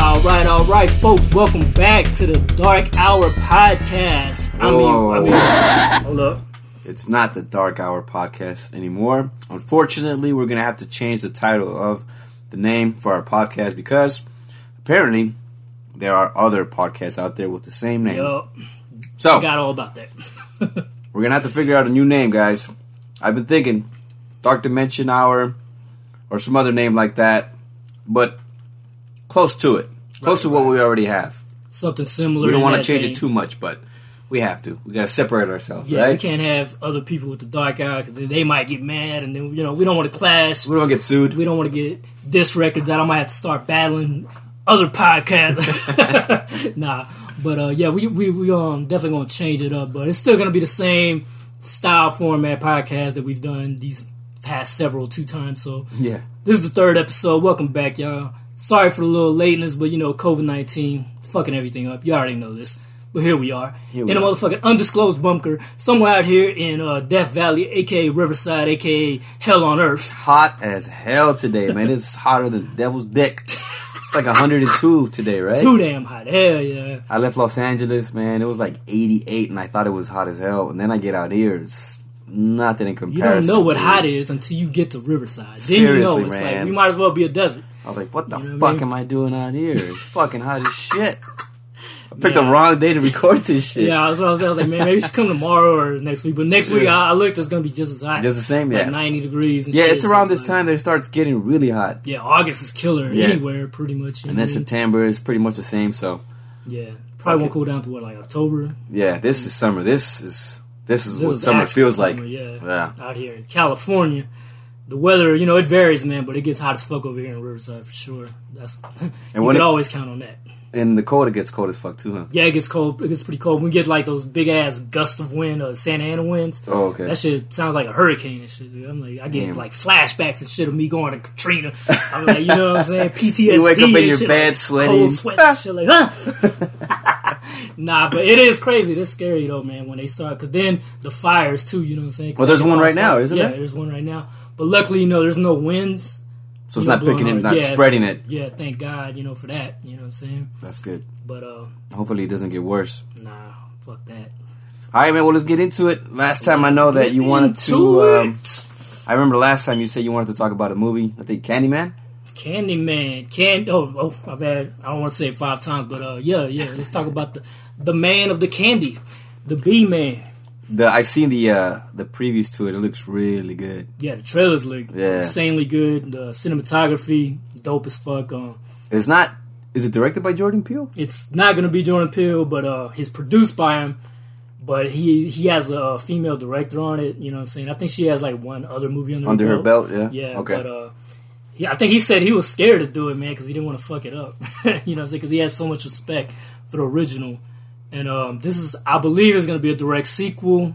All right, all right, folks. Welcome back to the Dark Hour podcast. I Whoa. mean, I mean, hold up. It's not the Dark Hour podcast anymore. Unfortunately, we're going to have to change the title of the name for our podcast because apparently there are other podcasts out there with the same name. Yup, So, got all about that. we're going to have to figure out a new name, guys. I've been thinking Dark Dimension Hour or some other name like that, but close to it. Close Right, to what right. we already have. Something similar. We don't want to change vein. it too much, but we have to. We got to separate ourselves, Yeah, we can't have other people with the dark eye because they might get mad, and then you know we don't want to clash. We don't get sued. We don't want to get this records out. I might have to start battling other podcasts. nah, but uh, yeah, we we we um definitely gonna change it up, but it's still gonna be the same style format podcast that we've done these past several two times. So Yeah. this is the third episode. Welcome back, y'all. Sorry for the little lateness, but you know COVID nineteen fucking everything up. You already know this. But here we are Here we in a are. motherfucking undisclosed bunker somewhere out here in uh, Death Valley, aka Riverside, aka Hell on Earth. hot as hell today, man. It's hotter than devil's dick. It's like 102 today, right? Too damn hot. Hell yeah. I left Los Angeles, man. It was like 88, and I thought it was hot as hell. And then I get out here, it's nothing in comparison. You don't know what dude. hot is until you get to Riverside. Then you know Seriously, it's like man. we might as well be a desert. I was like, what the You know what I fuck mean? am I doing out here? It's fucking hot as shit. I picked Yeah. the wrong day to record this shit. Yeah, that's what I was, I was like, man, maybe you should come tomorrow or next week. But next week, I, I looked, it's gonna be just as hot, Just the same, like yeah. ninety degrees. And Yeah, shit. it's around So this like- time that it starts getting really hot. Yeah, August is killer Yeah. anywhere, pretty much. And then mean? September is pretty much the same, so Yeah, probably won't cool down to what like October. yeah, this is summer. This is this is This what is summer feels summer, like. Yeah, Yeah. out here in California, the weather, you know, it varies, man, but it gets hot as fuck over here in Riverside for sure. That's you when can it- always count on that. And the cold, it gets cold as fuck too, huh? Yeah, it gets cold. It gets pretty cold. We get like those big ass gusts of wind, uh, Santa Ana winds. Oh, okay. That shit sounds like a hurricane and shit. Dude. I'm like, I get Damn. like flashbacks and shit of me going to Katrina. I'm like, you know what I'm saying? PTSD. You wake up in your shit, bed like, sweating. cold sweat and shit like, huh? nah, but it is crazy. It's scary though, man. When they start, because then the fires too. You know what I'm saying? Well, there's one right now, isn't it? yeah, there? there's one right now. But luckily, you know, there's no winds. So it's not picking it, not Yeah, spreading it. Yeah, thank God, you know, for that. You know what I'm saying? That's good. But uh, Hopefully, it doesn't get worse. nah, fuck that. All right, man. Well, let's get into it. Last time I know that you wanted to. Um. I remember last time you said you wanted to talk about a movie. I think Candyman. Candyman, can oh oh I've had I don't want to say it five times, but uh yeah yeah let's talk about the the man of the candy, the B man. The I've seen the uh, the previews to it. It looks really good. Yeah, the trailers look Yeah. insanely good. The cinematography dope as fuck. Um, It's not. Is it directed by Jordan Peele? it's not gonna be Jordan Peele, but uh, he's produced by him. But he he has a female director on it. You know what I'm saying? I think she has like one other movie under, Under her belt, yeah. Yeah, Okay. but uh, yeah, I think he said he was scared to do it, man, because he didn't want to fuck it up. you know, what I'm saying? because he has so much respect for the original. And um, this is, I believe, is going to be a direct sequel.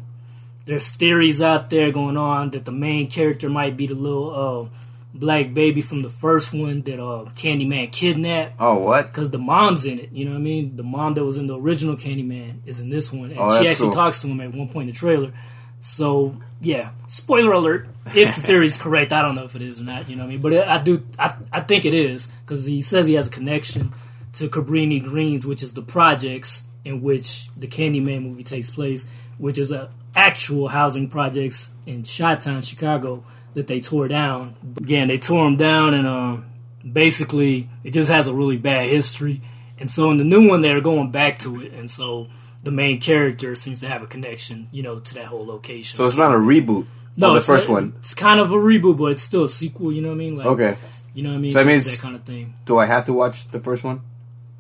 There's theories out there going on that the main character might be the little uh, black baby from the first one that uh, Candyman kidnapped. oh, what? Because the mom's in it, you know what I mean? The mom that was in the original Candyman is in this one, and Oh, she actually cool. talks to him at one point in the trailer. So yeah, spoiler alert. If the theory is correct, I don't know if it is or not. You know what I mean? But it, I do, I, I think it is because he says he has a connection to Cabrini Greens, which is the projects in which the Candyman movie takes place, which is a actual housing projects in Chi-Town, Chicago, that they tore down. Again, they tore them down, and um, basically it just has a really bad history. And so in the new one, they're going back to it, and so the main character seems to have a connection, you know, to that whole location. So it's not a reboot. no, the first one. It's kind of a reboot, but it's still a sequel. You know what I mean? Like, Okay. You know what I mean? So that means- that kind of thing. Do I have to watch the first one?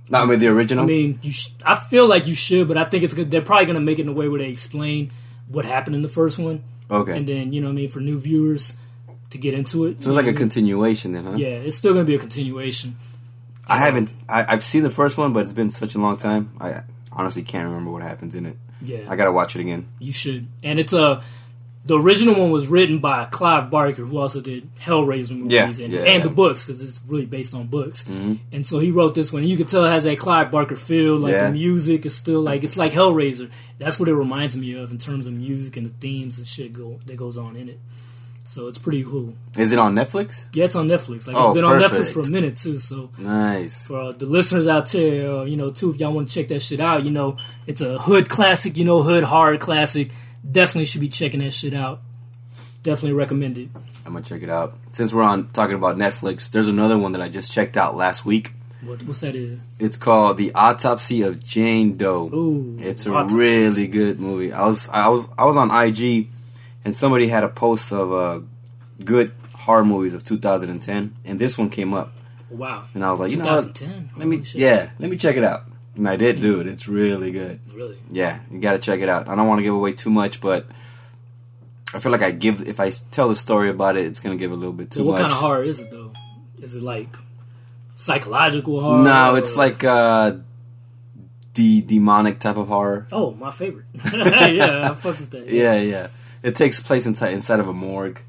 Not with the original. I mean, you. Sh- I feel like you should, but I think it's good. They're probably gonna make it in a way where they explain what happened in the first one, okay. and then you know what I mean for new viewers to get into it. so it's like a continuation then, huh? yeah, it's still gonna be a continuation. I haven't. I, I've seen the first one, but it's been such a long time. I honestly can't remember what happens in it. Yeah, I gotta watch it again. you should. And it's a. The original one was written by Clive Barker, who also did Hellraiser movies Yeah, and, yeah, and the books because it's really based on books. Mhm. And so he wrote this one. You can tell it has that Clive Barker feel. Like Yeah. the music is still like it's like Hellraiser. That's what it reminds me of in terms of music and the themes and shit go that goes on in it. So it's pretty cool. Is it on Netflix? Yeah, it's on Netflix. Like Oh, it's been on Netflix for a minute too. So Nice. for uh, the listeners out there, uh, you know, too, if y'all want to check that shit out, you know, it's a hood classic. You know, hood horror classic. Definitely should be checking that shit out. Definitely recommend it. I'm gonna check it out. Since we're on talking about Netflix, there's another one that I just checked out last week. What, what's that? Is? It's called The Autopsy of Jane Doe. Ooh, It's a autopsies. really good movie. I was I was I was on IG and somebody had a post of uh, good horror movies of 2010 and this one came up Wow. and I was like, you know 2010. Let me Holy shit. yeah, let me check it out. And I did do it. It's really good. Really? Yeah, you got to check it out. I don't want to give away too much, but I feel like I give if I tell the story about it, it's gonna give a little bit too much. What much. kind of horror is it though? Is it like psychological horror? No, it's or- like uh the demonic type of horror. Oh, my favorite. yeah, I fucks with that. Yeah, yeah. It takes place inside inside of a morgue.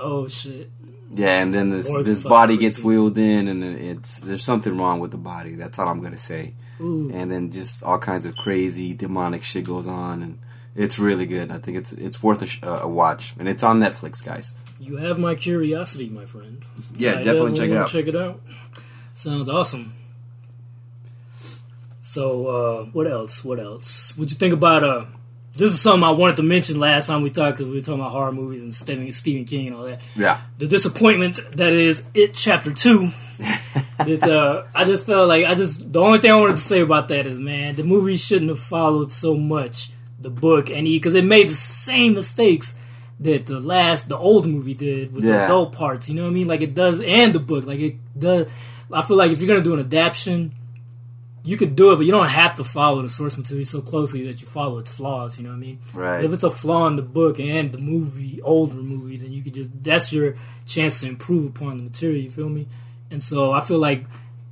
Oh shit. Yeah, and then this Morgue's this body gets wheeled in, and it's there's something wrong with the body. That's all I'm gonna say. Ooh. And then just all kinds of crazy demonic shit goes on, and it's really good. I think it's it's worth a, sh- uh, a watch, and it's on Netflix, guys. You have my curiosity, my friend. Yeah, I definitely check it out. Check it out. Sounds awesome. So, uh, what else? What else? What'd you think about? Uh, this is something I wanted to mention last time we talked because we were talking about horror movies and Stephen, Stephen King and all that. Yeah, The disappointment that is It Chapter Two. it's uh, I just felt like I just the only thing I wanted to say about that is, man, the movie shouldn't have followed so much the book and because it made the same mistakes that the last the old movie did with the Yeah. adult parts. You know what I mean? Like it does, and the book, like it does. I feel like if you're gonna do an adaptation, you could do it, but you don't have to follow the source material so closely that you follow its flaws. You know what I mean? right. If it's a flaw in the book and the movie, older movie, then you could just that's your chance to improve upon the material. You feel me? And so I feel like,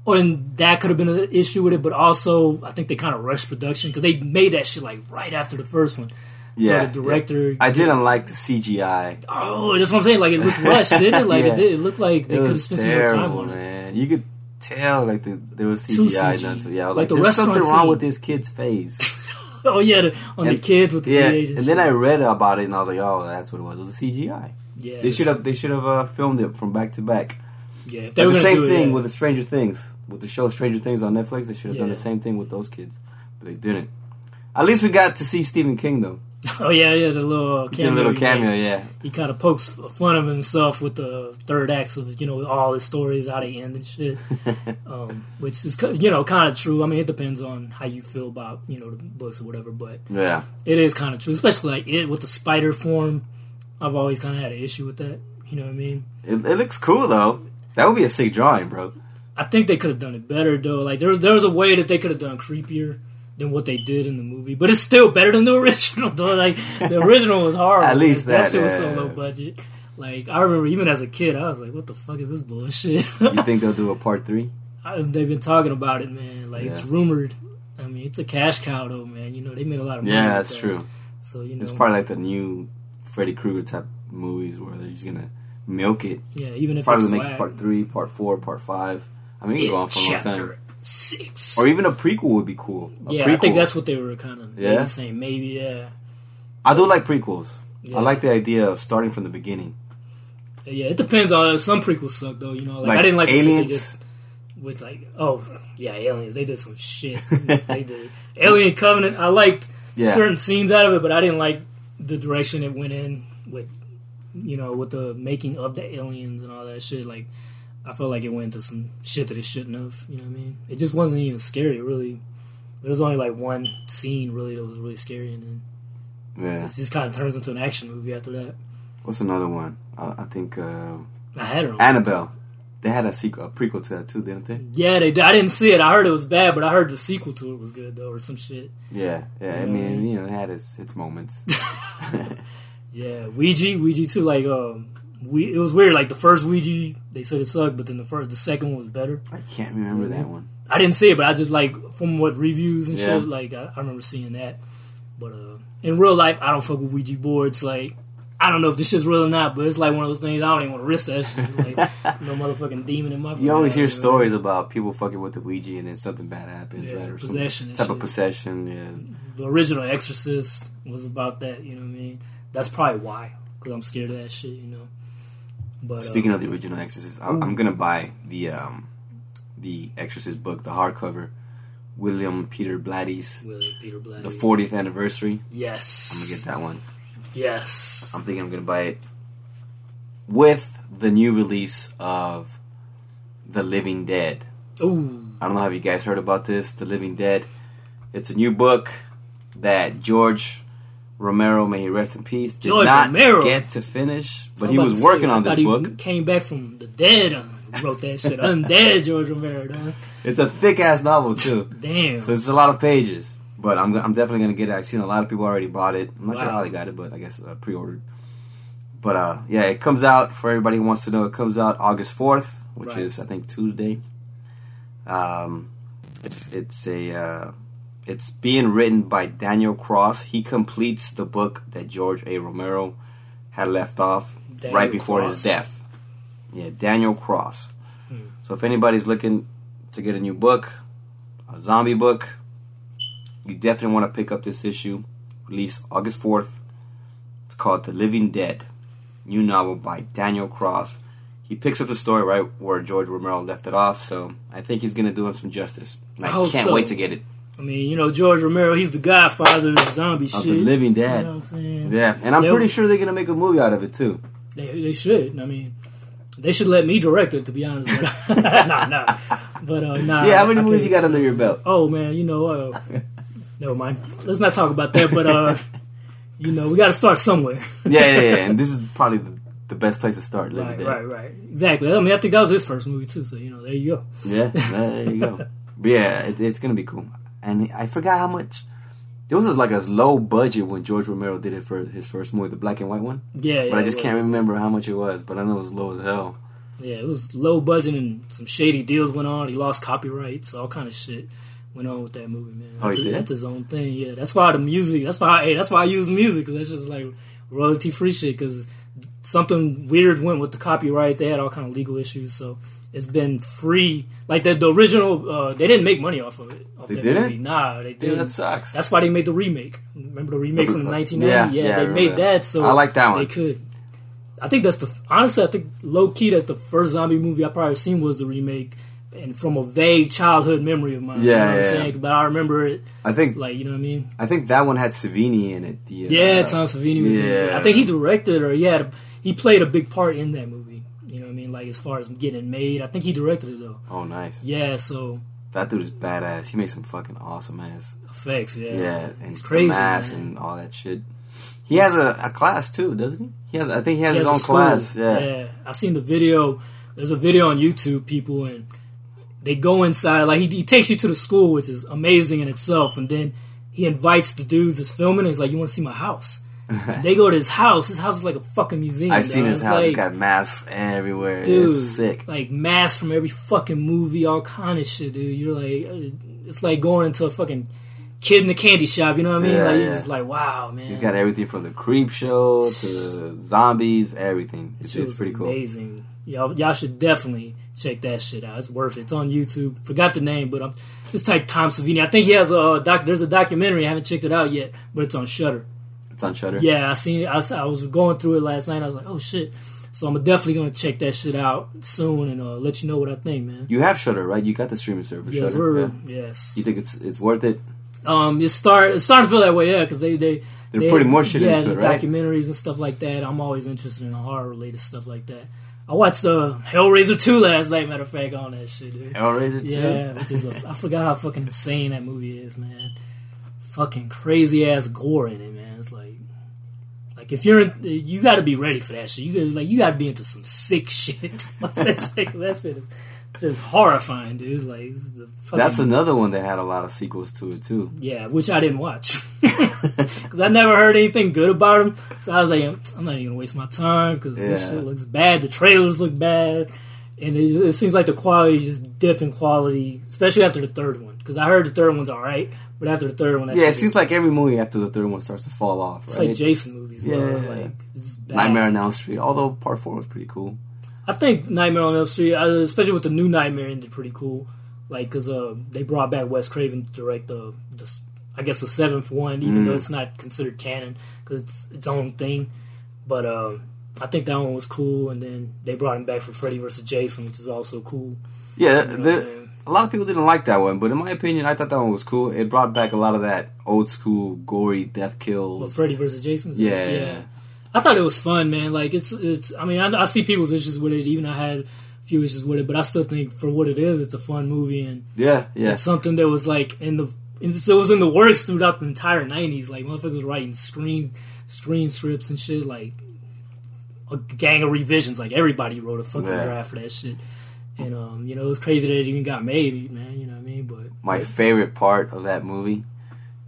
or and that could have been an issue with it, but also I think they kind of rushed production because they made that shit like right after the first one. yeah, so the director, I didn't like the CGI. Oh, that's what I'm saying. Like it looked rushed, didn't it? Like Yeah. it did. It looked like they could have spent some more time terrible, on it. man. You could tell like the, there was CGI CG. done to. Yeah, I was Like like, the there's something wrong scene. with this kid's face. Oh yeah, the, on And- the kids with the yeah, age and then I read about it and I was like, oh, that's what it was. It was a CGI. yeah, They should have they should have uh, filmed it from back to back. Yeah. If they were the same do it, thing yeah. with the Stranger Things, with the show Stranger Things on Netflix. They should have done the same thing with those kids, but they didn't. At least we got to see Stephen King though. Oh yeah, yeah, the little cameo. a little cameo, yeah. He kind of pokes fun of himself with the third acts of you know all his stories, how they end and shit. um, which is you know kind of true. I mean, it depends on how you feel about you know the books or whatever, but yeah, it is kind of true. Especially like it with the spider form. I've always kind of had an issue with that. You know what I mean? it, it looks cool though. That would be a sick drawing, bro. I think they could have done it better though. Like there was there was a way that they could have done creepier than what they did in the movie, but it's still better than the original. Though, like the original was horrible. At least Like, that, shit was so low budget. Like I remember, even as a kid, I was like, "What the fuck is this bullshit?" You think they'll do a part three? I, they've been talking about it, man. Like it's rumored. I mean, it's a cash cow, though, man. You know, they made a lot of money. Yeah, that's that. true. So you know, It's probably like the new Freddy Krueger type movies where they're just gonna milk it. yeah, even if Probably it's make whack. part three, part four, part five. I mean, it can go on for a long time. six. Or even a prequel would be cool. A yeah, prequel. I think that's what they were kind of Yeah? saying. Maybe, yeah. I do like prequels. Yeah. I like the idea of starting from the beginning. Yeah, it depends on some prequels suck though. You know, like, Like I didn't like Aliens. with like oh yeah, aliens. They did some shit. they did Alien Covenant. I liked Yeah. certain scenes out of it, but I didn't like the direction it went in with you know with the making of the aliens and all that shit. Like I felt like it went into some shit that it shouldn't have. You know what I mean? It just wasn't even scary. Really, there was only like one scene really that was really scary, and then Yeah. it just kind of turns into an action movie after that. What's another one? I, I think uh, I had it. Annabelle. They had a sequel, a prequel to that too, didn't they? Yeah, they. did. I didn't see it. I heard it was bad, but I heard the sequel to it was good though, or some shit. Yeah, yeah. I mean, you know, it had its its moments. Yeah, Ouija, Ouija too. Like, um, we it was weird. Like the first Ouija, they said it sucked, but then the first, the second one was better. I can't remember that one. I didn't see it, but I just like from what reviews and Yeah. shit. Like, I, I remember seeing that. But uh, in real life, I don't fuck with Ouija boards. Like, I don't know if this shit's real or not, but it's like one of those things. I don't even want to risk that shit. Like, no motherfucking demon in my. You always hear stories about people fucking with the Ouija and then something bad happens, Yeah, right? Or some type of possession. Yeah, The original Exorcist was about that. You know what I mean? That's probably why. because I'm scared of that shit. You know. But Speaking uh, of the original Exorcist, I, I'm gonna buy the um, the Exorcist book, the hardcover, William Peter Blatty's William Peter Blatty. the 40th anniversary. Yes. I'm gonna get that one. Yes. I'm thinking I'm gonna buy it with the new release of The Living Dead. Ooh. I don't know if you guys heard about this, The Living Dead. It's a new book that George Romero, may he rest in peace, did George not Romero. get to finish, but he was working on this he book. Came back from the dead. and Wrote that shit. Undead George Romero. It's a thick ass novel too, Damn. so it's a lot of pages. But I'm I'm definitely gonna get it. I've seen a lot of people already bought it. I'm not sure how they got it, but I guess uh, pre-ordered. But uh, yeah, it comes out for everybody who wants to know. It comes out August fourth, which Right. is I think Tuesday. Um, it's it's a uh, it's being written by Daniel Kraus. He completes the book that George A. Romero had left off Daniel right before Kraus. his death. Yeah, Daniel Kraus. Hmm. So if anybody's looking to get a new book, a zombie book, you definitely want to pick up this issue. Released August 4th. It's called The Living Dead. New novel by Daniel Kraus. He picks up the story right where George Romero left it off, so I think he's going to do him some justice. I I can't so. wait to get it. I mean, you know, George Romero, he's the godfather of zombie Of shit. The Living Dead. You know what I'm saying? Yeah, and I'm They- pretty sure they're going to make a movie out of it too. They, they should. I mean, they should let me direct it, to be honest. Nah, nah. But, uh, nah. yeah, how many I movies you got under your belt? Oh, man, you know, uh, never mind. Let's not talk about that. But, uh, you know, we got to start somewhere. yeah, yeah, yeah. And this is probably the, the best place to start. Living right, right, right. Exactly. I mean, I think that was his first movie, too. So, you know, there you go. Yeah, there you go. But yeah, it, it's gonna be cool. And I forgot how much. There was like a low budget when George Romero did it for his first movie, the black and white one. Yeah, But I just can't remember how much it was. But I know it was low as hell. Yeah, it was low budget and some shady deals went on. He lost copyrights, all kind of shit went on with that movie, man. Oh, That's, he did? that's his own thing. Yeah, that's why the music. That's why. Hey, that's why I use music because that's just like royalty free shit. Because something weird went with the copyright. They had all kind of legal issues, so it's been free. Like the, the original, uh, they didn't make money off of it. Off They that didn't? Movie. Nah, they didn't. that sucks. That's why they made the remake. Remember the remake from the Yeah, 1990? yeah, I they made that. that. so I like that one. They could. I think that's the honestly. I think low key that's the first zombie movie I probably seen was the remake, and from a vague childhood memory of mine. you Yeah, know what yeah. I'm saying? But I remember it I think like you know what I mean. I think that one had Savini in it. The, uh, Yeah, Tom Savini was. in it. yeah. I think he directed or he a, he played a big part in that movie. You know what I mean? Like as far as getting made, I think he directed it though. Oh, nice. Yeah, so That dude is badass. He makes some fucking awesome ass. effects. Yeah, Yeah, and it's crazy. man. and all that shit. He has a, a class too, doesn't he? He has. I think he has He his has a own school. class. Yeah. I seen the video. There's a video on YouTube, people, and they go inside. Like he, he takes you to the school, which is amazing in itself, and then he invites the dudes that's filming. And he's like, "You want to see my house?" they go to his house. His house is like a fucking museum. I've seen his It's house. Like, He's got masks everywhere. dude, it's sick. Like masks from every fucking movie, all kind of shit, dude. You're like, uh, it's like going into a fucking kid in the candy shop. You know what I mean? Yeah, like you're yeah. just like, wow, man. He's got everything from the creep show to zombies, everything. It's, it's pretty cool. Amazing. Y'all, y'all should definitely check that shit out. It's worth it. It's on YouTube. Forgot the name, but I'm just type Tom Savini. I think he has a doc. There's a documentary. I haven't checked it out yet, but it's on Shudder. It's on Shudder. Yeah, I seen. I, was- I was going through it last night. I was like, oh shit. So I'm definitely gonna check that shit out soon and uh, let you know what I think, man. You have Shudder, right? You got the streaming service. Yes, Shudder. Yeah. Yes. You think it's it's worth it? Um, it's start. It's starting to feel that way, yeah, because they they They're they- putting more shit yeah, into the it, right? documentaries and stuff like that. I'm always interested in horror related stuff like that. I watched the Hellraiser two last night. Matter of fact, on that shit, dude. Hellraiser two. Yeah, which is a, I forgot how fucking insane that movie is, man. Fucking crazy ass gore in it, man. Like, if you're, in, you got to be ready for that shit. You gotta, like, you got to be into some sick shit. that shit, that shit is just horrifying, dude. Like, the fucking, That's another one that had a lot of sequels to it too. yeah, which I didn't watch because I never heard anything good about him. So I was like, I'm not even gonna waste my time because this shit looks bad. The trailers look bad, and it, it seems like the quality is just dipped in quality, especially after the third one. Because I heard the third one's all right, but after the third one, that Yeah, it seems like every movie after the third one starts to fall off, it's right? like Jason movies. Yeah. like it's bad. Nightmare on Elm Street. Although Part Four was pretty cool. I think Nightmare on Elm Street, uh, especially with the new Nightmare, ended pretty cool. Like, cause uh, they brought back Wes Craven to direct the, the I guess the seventh one, even Mm. though it's not considered canon, cause it's its own thing. But um, I think that one was cool, and then they brought him back for Freddy vs. Jason, which is also cool. Yeah, You know what I'm the, saying? a lot of people didn't like that one, but in my opinion, I thought that one was cool. It brought back a lot of that old school gory death But kills. Freddy vs. Jason's Yeah, yeah. I thought it was fun, man. Like it's it's. I mean, I, I see people's issues with it. Even I had a few issues with it, but I still think for what it is, it's a fun movie and Yeah, yeah, it's something that was like in the. It was in the works throughout the entire '90s. Like motherfuckers writing screen screen scripts and shit. Like a gang of revisions. Like everybody wrote a fucking Yeah. draft for that shit. And um, you know, it was crazy that it even got made, man. You know what I mean? But My favorite part of that movie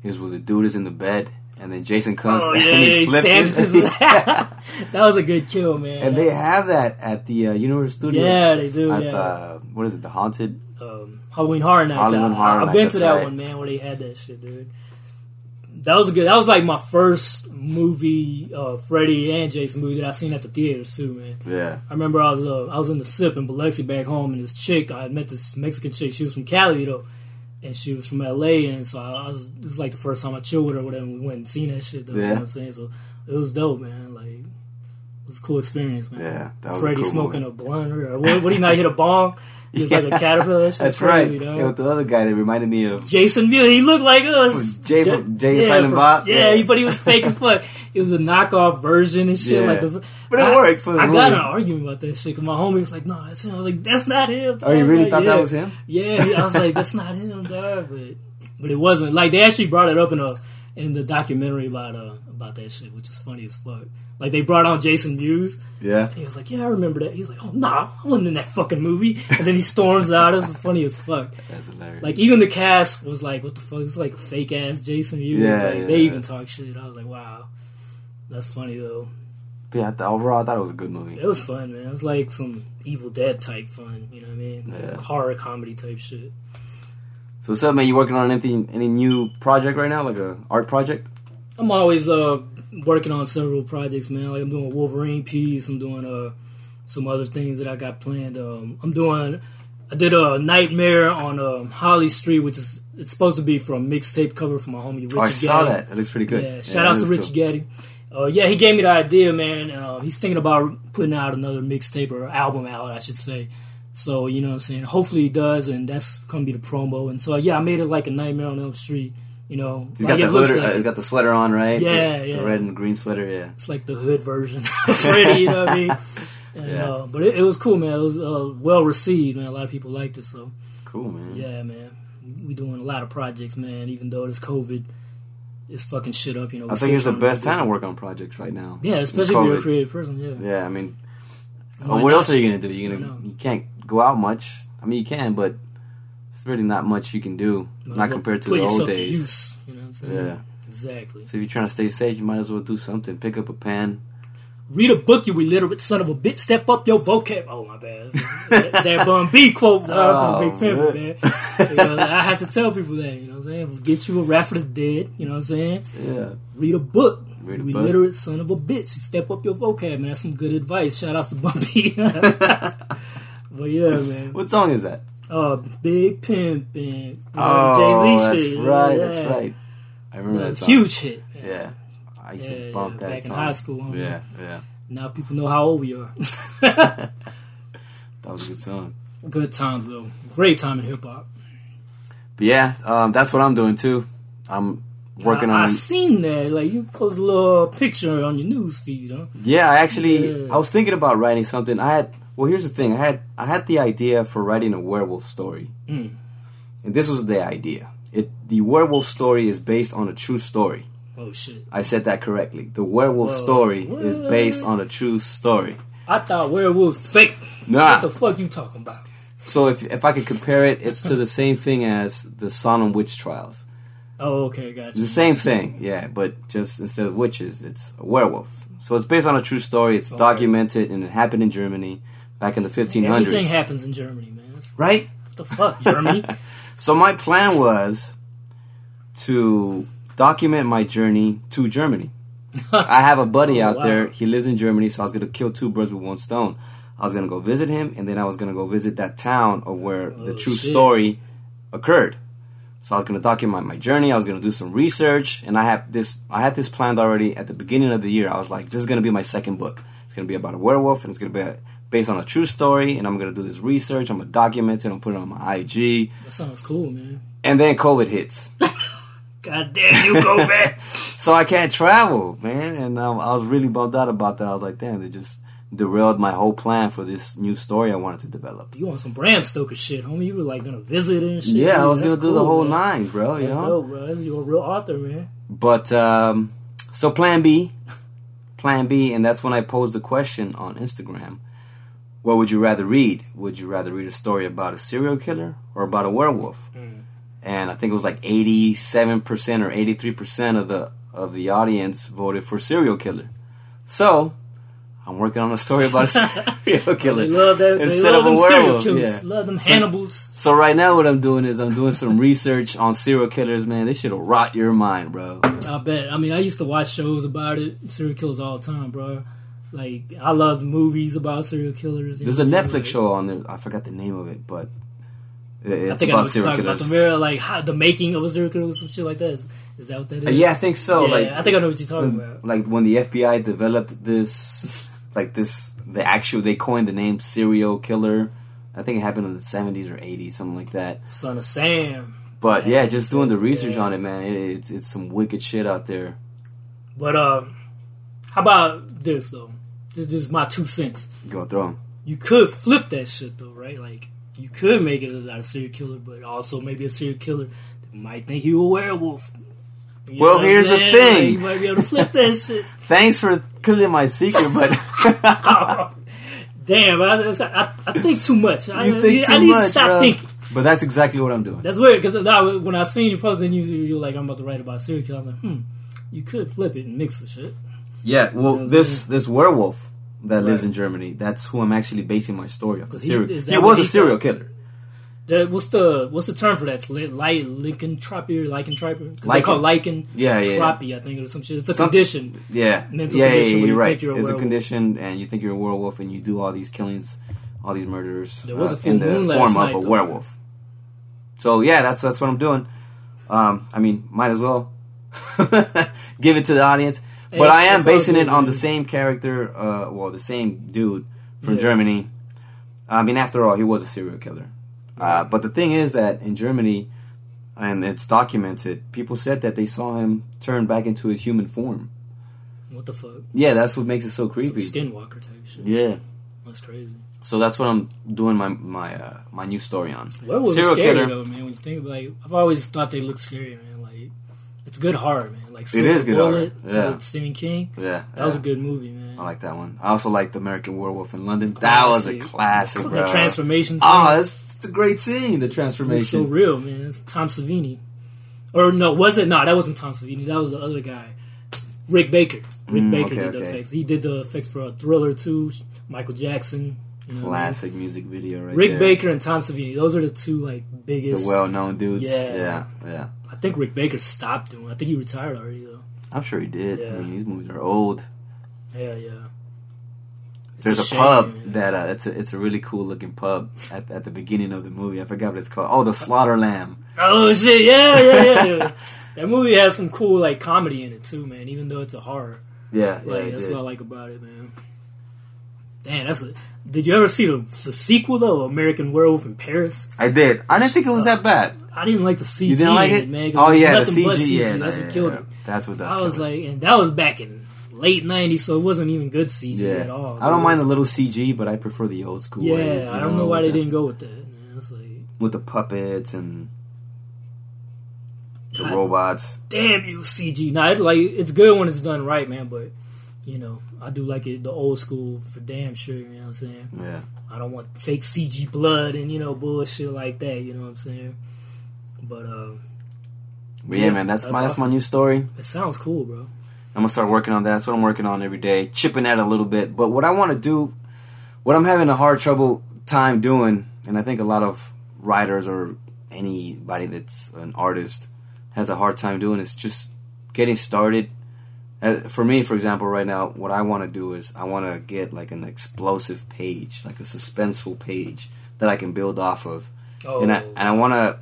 is where the dude is in the bed and then Jason comes Oh and he he flips his that was a good kill, man. and they have that at the uh, Universal Studios. Yeah, they do, At yeah. the what is it? The Haunted. um, Halloween Horror Nights. Halloween I, Horror I've been to that right. one, man, where they had that shit, dude. That was a good. That was like my first movie, uh, Freddy and Jason movie that I seen at the theaters too, man. Yeah, I remember I was uh, I was in the SIP in Biloxi back home, and this chick I met this Mexican chick. She was from Cali though, and she was from LA, and so I was. This was like the first time I chilled with her. Whatever we went and seen that shit. Though, You know Yeah. what I'm saying? So it was dope, man. Like it was a cool experience, man. Yeah, that Freddie cool smoking movie. a blunt or what? What he not hit a bong? He was like a caterpillar. That that's crazy, right. dog. Yeah, with the other guy that reminded me of Jason Miller, he looked like us. Jay Ja- from- Jay and Silent from- Bob? Yeah, Yeah. but he was fake as fuck. It was a knockoff version and shit. Yeah. Like the, But it I- worked for the I movie. got an argument about that shit. Cause my homie was like, "No, that's him." I was like, "That's not him." Oh, you really Like, thought yeah. that was him? Yeah, I was like, "That's not him, dog." But but it wasn't. Like they actually brought it up in a in the documentary about uh about that shit, which is funny as fuck. Like they brought on Jason Mewes. Yeah. He was like, "Yeah, I remember that." He was like, "Oh nah, I wasn't in that fucking movie." And then he storms out. It was funny as fuck. That's hilarious. Like even the cast was like, "What the fuck?" It's like a fake ass Jason Mewes. Yeah, like, yeah. They even talk shit. I was like, "Wow, that's funny though." But yeah, th- overall, I thought it was a good movie. It was fun, man. It was like some Evil Dead type fun. You know what I mean? Yeah. Horror comedy type shit. So what's up, man? You working on anything, any new project right now, like a art project? I'm always uh working on several projects, man. Like I'm doing Wolverine piece. I'm doing uh some other things that I got planned. Um, I'm doing. I did a Nightmare on um, Holly Street, which is it's supposed to be for a mixtape cover for my homie Richie Oh, I saw that. It looks pretty good. Yeah, shout out to Richie cool. Getty. Uh, yeah, he gave me the idea, man. Uh, he's thinking about putting out another mixtape or album out, I should say. So you know what I'm saying. Hopefully he does, and that's gonna be the promo. And so yeah, I made it like a Nightmare on Elm Street. You know, He's like got the hood. like uh, he's got the sweater on, right? Yeah, the, yeah. The red and green sweater. Yeah. it's like the hood version of Freddy. You know what I mean? And, Yeah. uh, but it, it was cool, man. It was uh, well received, man. A lot of people liked it. So Cool, man. yeah, man. We doing a lot of projects, man. Even though it's COVID, it's fucking shit up. You know, I think it's the best time to work on projects right now. Yeah, especially if you're a creative person. Yeah. Yeah, I mean, Why what not? else are you gonna do? You gonna you can't go out much. I mean, you can, but really not much you can do. not compared to the old days. use, you know what I'm saying? Yeah. Exactly. So if you're trying to stay safe, you might as well do something. Pick up a pen. Read a book, you illiterate son of a bitch. Step up your vocab. Oh my bad. that, that Bun B quote uh, Oh, from Big Pimp, man. man. You know, I have to tell people that. You know what I'm saying? Get you a rap for the dead. You know what I'm saying? Yeah. Read a book. Read a you book. illiterate son of a bitch. Step up your vocab, man. That's some good advice. Shout outs to Bun B. but yeah, man. What song is that? Uh, Big Pimp and Oh, Jay Z that's shit. right. Yeah. That's right. I remember that song. huge hit. man. Yeah. I used Yeah, to bump yeah, that back in high school, huh? Yeah, yeah. Now people know how old we are. That was a good song. Good times though. Great time in hip hop. But yeah, um, that's what I'm doing too. I'm working I, on. I seen that. Like you post a little picture on your news feed, huh? Yeah, I actually Yeah. I was thinking about writing something. I had well, here's the thing. I had I had the idea for writing a werewolf story, Mm. and this was the idea. It the werewolf story is based on a true story. Oh shit. I said that correctly. The werewolf Whoa. story is based on a true story. I thought werewolves fake. Nah. What the fuck you talking about? So if if I could compare it, it's to the same thing as the Salem witch trials. Oh, okay, got It's the same thing, yeah, but just instead of witches, it's werewolves. So it's based on a true story. It's Okay. documented, and it happened in Germany back in the 1500s. Everything happens in Germany, man. That's, right? what the fuck, Germany? So my plan was to document my journey to Germany. I have a buddy Oh, out wow. there. He lives in Germany, so I was gonna kill two birds with one stone. I was gonna go visit him, and then I was gonna go visit that town of where oh, the Oh, true shit. story occurred. So I was going to document my journey. I was going to do some research, and I had this. I had this planned already at the beginning of the year. I was like, "This is going to be my second book. It's going to be about a werewolf, and it's going to be based on a true story. And I'm going to do this research. I'm to document it. I'm put it on my IG. That sounds cool, man. And then COVID hits, God damn you, COVID. so I can't travel, man. And um, I was really bummed out about that. I was like, "Damn, they just derailed my whole plan for this new story I wanted to develop." you want some Bram Stoker shit, homie? You were like gonna visit and shit. Yeah, I was That's going to do the whole man. nine, bro. You know. dope, bro. That's, you're a real author, man. But um, so plan B, plan B, and that's when I posed the question on Instagram. What would you rather read? Would you rather read a story about a serial killer or about a werewolf? Mm. And I think it was like eighty-seven percent or eighty-three percent of the of the audience voted for serial killer. So I'm working on a story about a serial killer that. Instead of a werewolf. Yeah. Love them So- Hannibals. So right now, what I'm doing is I'm doing some research on serial killers. Man, this shit'll rot your mind, bro. I bet. I mean, I used to watch shows about it, serial killers all the time, bro. Like, I love movies about serial killers. There's a Netflix like- show on there. I forgot the name of it, but it's I think I know about what you're serial talking about. The like how, the making of a serial killer, or some shit like that. Is, is that what that is? Uh, yeah, I think so. Yeah, like, I think I know what you're talking about. like when the FBI developed this, like this, the actual they coined the name serial killer. I think it happened in the 70s or 80s, something like that. Son of Sam. But Yeah, yeah, just doing the research yeah. on it, man. It, it's it's some wicked shit out there. But uh, how about this though? This, this is my two cents. Go throw 'em. You could flip that shit though, right? Like you could make it about a serial killer, but also maybe a serial killer that might think you a werewolf. You Well, know what I'm here's the thing. Like, you might be able to flip that shit. Thanks for killing my secret, but Damn, I, I, I think too much. I, you think too I need much, to stop bro. thinking. But that's exactly what I'm doing. That's weird because when I seen you post, then you you're like, I'm about to write about serial killer. I'm like, hmm, you could flip it and mix the shit. Yeah, well, Yeah, this this werewolf that lives Right. in Germany, that's who I'm actually basing my story off. The He- serial, is he, was a serial killer. The- what's the what's the term for that? It's li- light lycanthropy or lycanthropy? They Lichen. call it lichen. Yeah, yeah, yeah. Tropy, I think, or some shit. It's a Some- condition. Yeah, Mental yeah, yeah, condition yeah, where you're right. think you're a It's a condition, and you think you're a werewolf, and you do all these killings, all these murders uh, There was a full in the moon form night, of a though. werewolf. So yeah, that's that's what I'm doing. Um, I mean, might as well give it to the audience. But I am basing it on the same character, uh, well, the same dude from Yeah. Germany. I mean, after all, he was a serial killer. Uh, but the thing is that in Germany, and it's documented, people said that they saw him turn back into his human form. What the fuck? Yeah, that's what makes it so creepy. skinwalker type shit. Yeah. That's crazy. So that's what I'm doing my my uh, my new story on. Werewolves Serial scary killer. though, man. When you think about like, I've always thought they look scary, man. Like, it's good horror, man. Like, Silver is good Bullet, yeah. with Stephen King. Yeah, That was a good movie, man. I like that one. I also like the American Werewolf in London. That was a Classic. classic, the bro. transformation. Oh, it's, it's a great scene. The It's so real, man. It's Tom Savini. Or no, was it? No, that wasn't Tom Savini. That was the other guy. Rick Baker. Rick Mm, Baker okay, did the okay. effects. He did the effects for a Thriller too. Michael Jackson. You know what I mean? Classic music video, right Rick there. Baker and Tom Savini. Those are the two like the biggest. well-known dudes. Yeah. yeah, yeah. I think Rick Baker stopped doing. I think he retired already though. I'm sure he did. I mean, these movies are old. Yeah, yeah. It's There's a, shame, pub man. that uh, it's a it's a really cool looking pub at at the beginning of the movie. I forgot what it's called. Oh, the Slaughter Lamb. Oh shit! Yeah, yeah, yeah. yeah. that movie has some cool like comedy in it too, man. Even though it's a horror, Yeah, yeah, like it that's did. what I like about it, man. Damn, that's a. Did you ever see the, the sequel though, American Werewolf in Paris? I did. I didn't think it was that bad. I didn't like the CG. You didn't like it, man. Oh yeah, the but CG. Yeah, That's yeah, what killed yeah. it. That's what. That's I was like, and that was back in late '90s, so it wasn't even good CG yeah. at all. I don't mind the little CG, but I prefer the old school. Yeah, ways, I don't know why they didn't go with that. Man. It's like, with the puppets and the God. robots. damn you, CG. Nah, it's like it's good when it's done right, man. But you know, I do like it the old school for damn sure. You know what I'm saying? Yeah, I don't want fake CG blood and you know bullshit like that. You know what I'm saying? But uh, but yeah, Yeah, man, that's, that's my that's my new story. it sounds cool, bro. I'm gonna start working on that. That's what I'm working on every day, chipping at a little bit. But what I want to do, what I'm having a hard trouble time doing, and I think a lot of writers or anybody that's an artist has a hard time doing, is just getting started. For me, for example, right now, what I want to do is I want to get like an explosive page, like a suspenseful page that I can build off of, Oh, and I and I want to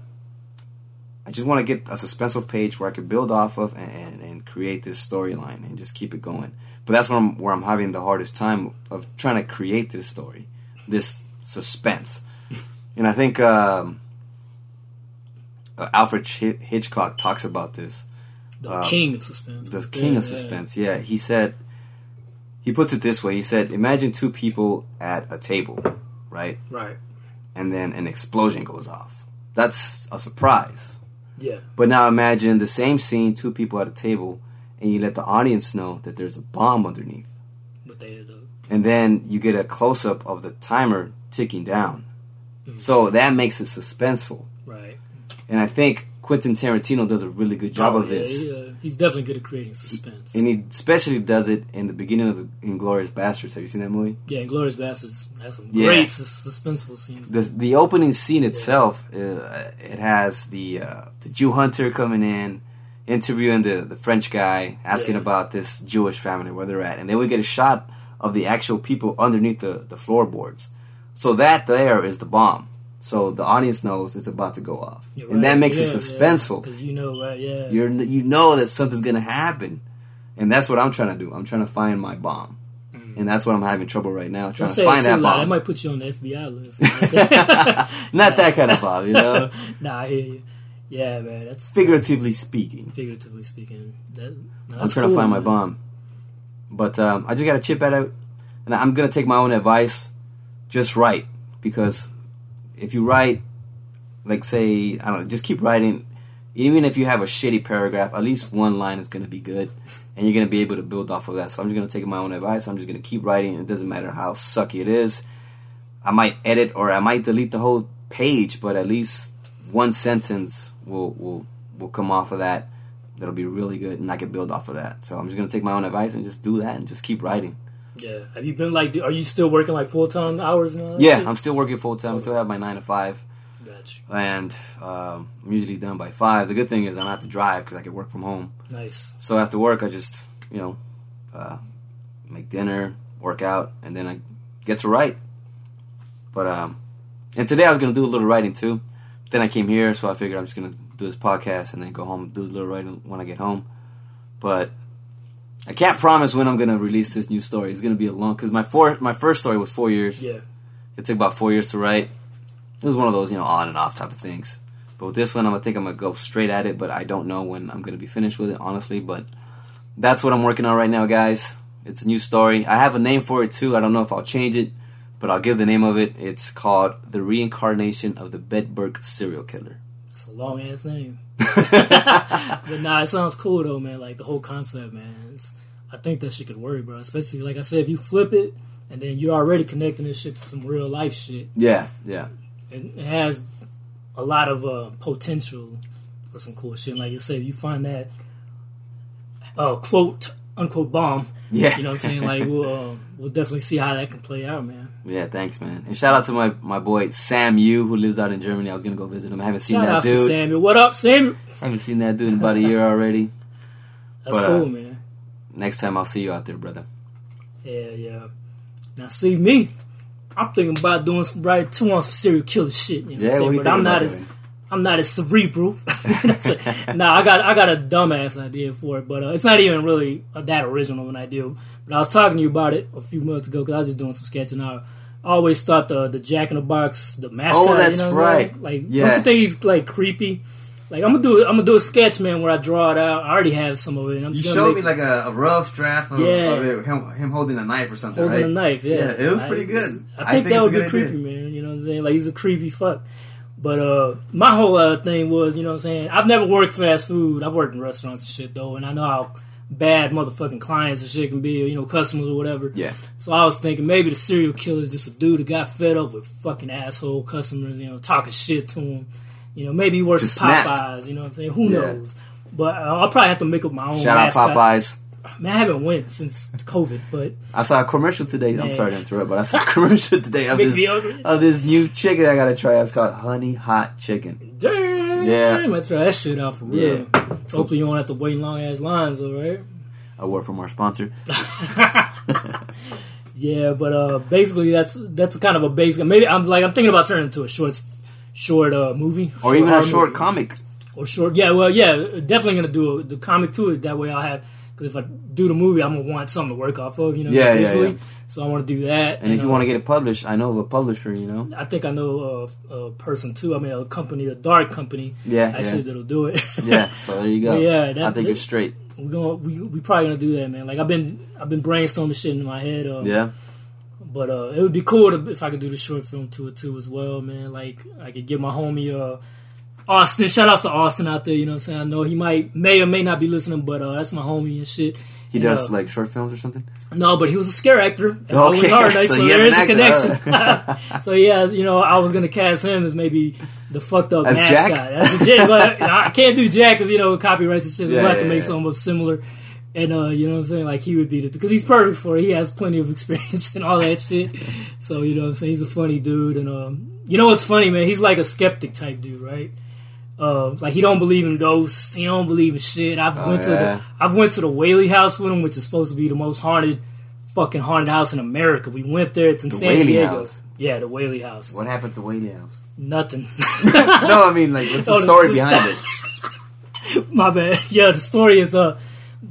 I just want to get a suspenseful page where I can build off of and, and, and create this storyline and just keep it going. But that's where I'm, where I'm having the hardest time of trying to create this story, this suspense. And I think um, uh, Alfred Hitchcock talks about this. The Um, king of suspense. The king of yeah. suspense. Yeah, he said. He puts it this way. He said, "Imagine two people at a table, right? Right. And then an explosion goes off. That's a surprise. Yeah. But now imagine the same scene, two people at a table, and you let the audience know that there's a bomb underneath, But they and then you get a close up of the timer ticking down. Mm. So that makes it suspenseful. right. And I think Quentin Tarantino does a really good job Oh, of yeah, this. Yeah, he's definitely good at creating suspense. And he especially does it in the beginning of the Inglourious Basterds. Have you seen that movie? yeah, Inglourious Basterds has some Yeah. great sus- suspenseful scenes. The the opening scene itself, uh, it has the uh, the Jew hunter coming in, interviewing the the French guy, asking about this Jewish family where they're at, and then we get a shot of the actual people underneath the the floorboards. So that there is the bomb. So the audience knows it's about to go off, You're and that makes Yeah, it suspenseful. Because you know, right? Yeah. You're you know that something's gonna happen, and that's what I'm trying to do. I'm trying to find my bomb, and that's what I'm having trouble right now trying to find that loud. That bomb. might put you on the FBI list. You know what I'm saying? Not that kind of bomb, you know. nah, I hear you. Yeah, man. That's Figuratively speaking, figuratively speaking. That, no, I'm that's trying to cool, find my bomb, but um, I just gotta chip at it, and I'm gonna take my own advice. Just right because if you write, like say I don't know, just keep writing. Even if you have a shitty paragraph, at least one line is gonna be good, and you're gonna be able to build off of that. So I'm just gonna take my own advice. I'm just gonna keep writing. It doesn't matter how sucky it is. I might edit or I might delete the whole page, but at least one sentence will will will come off of that. That'll be really good, and I can build off of that. So I'm just gonna take my own advice and just do that and just keep writing. Yeah. Have you been like? Are you still working like full time hours now? Yeah, I'm still working full time. I still have my nine to five, Got you. and um, I'm usually done by five. The good thing is I don't have to drive because I can work from home. Nice. So after work, I just you know uh, make dinner, work out, and then I get to write. But um, and today I was gonna do a little writing too. Then I came here, so I figured I'm just gonna do this podcast and then go home and do a little writing when I get home. But I can't promise when I'm gonna release this new story. It's gonna be a long because my four my first story was four years. Yeah. It took about four years to write. It was one of those, you know, on and off type of things. But with this one, I'm gonna think I'm gonna go straight at it, but I don't know when I'm gonna be finished with it, honestly. But that's what I'm working on right now, guys. It's a new story. I have a name for it too. I don't know if I'll change it, but I'll give the name of it. It's called "The Reincarnation of the Bedburg Serial Killer." It's a long ass name. but nah, it sounds cool though, man. Like the whole concept, man. It's, I think that shit could work, bro. Especially like I said, if you flip it and then you're already connecting this shit to some real life shit, Yeah, yeah, it, it has a lot of uh, potential for some cool shit. Like you said, if you find that uh, quote unquote bomb, yeah. you know what I'm saying? Like we'll uh, we'll definitely see how that can play out, man. Yeah, thanks, man. And shout out to my, my boy Sam Yu, who lives out in Germany. I was gonna go visit him. I haven't seen Shout that out to dude. Samuel. What up, Sam? I haven't seen that dude in about a year already. That's But, uh, cool, man. Next time I'll see you out there, brother. Yeah, yeah. Now see me, I'm thinking about doing some right too on some serial killer shit. You know Yeah, what I'm saying? But I'm not as? I'm not as cerebral. nah, I got I got a dumbass idea for it, but uh, it's not even really uh, that original of an idea. But I was talking to you about it a few months ago because I was just doing some sketching. I always thought the the Jack in the Box, the mascot. Oh, that's you know right. saying? Like, Yeah. don't you think he's like creepy? Like I'm gonna do I'm gonna do a sketch, man, where I draw it out. I already have some of it. And I'm You just gonna showed make me like a, a rough draft of, Yeah. of it, him, him holding a knife or something, holding right? a knife. Yeah, Yeah, it was I- pretty good. I think, I think that would be creepy, idea. man. You know what I'm saying? Like he's a creepy fuck. But uh, my whole uh, thing was, you know what I'm saying? I've never worked fast food. I've worked in restaurants and shit though, and I know how bad motherfucking clients and shit can be, or, you know, customers or whatever. Yeah. So I was thinking maybe the serial killer is just a dude who got fed up with fucking asshole customers, you know, talking shit to him. You know, maybe he works Just at snapped. Popeyes. You know what I'm saying? Who Yeah. knows? But uh, I'll probably have to make up my own. Shout out. Popeyes. Man, I haven't went since COVID, but I saw a commercial today. I'm sorry to interrupt, but I saw a commercial today of this, of this new chicken I gotta try. It's called Honey Hot Chicken. Damn, Yeah. I try that shit out for real. Yeah. Hopefully you don't have to wait in long ass lines, all right? A word from our sponsor. Yeah, but uh, basically that's that's kind of a basic. Maybe I'm like I'm thinking about turning it into a short, short uh, movie Or even a short movie. comic. or short. Yeah, well, yeah, definitely gonna do a, the comic to it. That way, I'll have because if I do the movie, I'm gonna want something to work off of. You know, Yeah, yeah, yeah. So I want to do that. And if you uh, want to get it published, I know of a publisher. You know. I think I know a, a person too. I mean, a company, a dark company, Yeah, actually yeah. that'll do it. Yeah. So there you go. But yeah, that- I think that- you're straight. we're going we we probably gonna do that, man. Like I've been I've been brainstorming shit in my head. Um, Yeah. But uh, it would be cool to, if I could do the short film to it too as well, man. Like I could get my homie uh, Austin. Shout outs to Austin out there. You know what I'm saying? I know he might may or may not be listening, but uh, that's my homie and shit. He And, does uh, like short films or something. no, but he was a scare actor. at Okay, Horror so so, there is a connection. so yeah, you know, I was gonna cast him as maybe the fucked up As mascot. Jack? That's the Jack, but I can't do Jack because you know copyrights and shit. Yeah, we'll have to make yeah. something similar. And uh, you know what I'm saying? Like he would be the because he's perfect for it. He has plenty of experience and all that shit. So you know what I'm saying? He's a funny dude, and um, you know what's funny, man? He's like a skeptic type dude, right? Uh, like he don't believe in ghosts. He don't believe in shit. I've Oh, went to the I've went to the Whaley House with him, which is supposed to be the most haunted fucking haunted house in America. We went there. It's in The San Whaley Diego. House? Yeah, the Whaley House. What happened to Whaley House? Nothing. no, I mean like what's the Oh, story the behind it? My bad. Yeah, the story is uh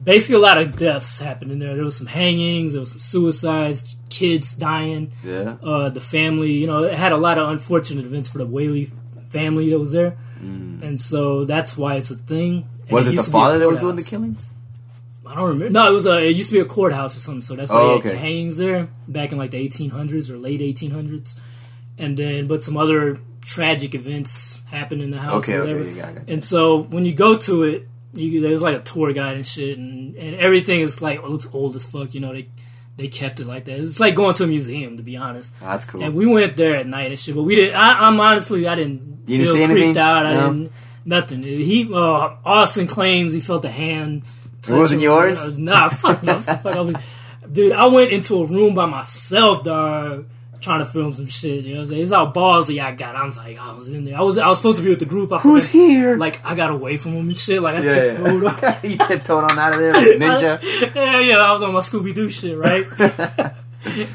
basically a lot of deaths happened in there. There was some hangings. There was some suicides. Kids dying. Yeah. uh, the family, you know, it had a lot of unfortunate events for the Whaley family that was there, and so that's why it's a thing. And Mm. Was it used the to be a father that was doing the killings? I don't remember. No, it was a. It used to be a courthouse or something. So that's why Oh, they okay. hangings there back in like the 1800s or late 1800s, and then but some other tragic events happened in the house. Okay, or okay, whatever. you got, got you. And so when you go to it, you, there's like a tour guide and shit, and, and everything is like looks old as fuck. You know, they they kept it like that. It's like going to a museum, to be honest. That's cool. And we went there at night and shit, but we didn't. I, I'm honestly, I didn't You didn't feel creeped out. I No? didn't nothing. He uh, Austin claims he felt a hand. It wasn't him. yours? Nah, fuck no. fuck, I was- dude. I went into a room by myself, dog, trying to film some shit. You know what I'm saying? It's how ballsy I got. I was like, I was in there. I was, I was supposed to be with the group. I Who's forgot- here? Like I got away from him and shit. Like I yeah, tiptoed. yeah. he tiptoed on out of there like a ninja. yeah, yeah, I was on my Scooby Doo shit, right?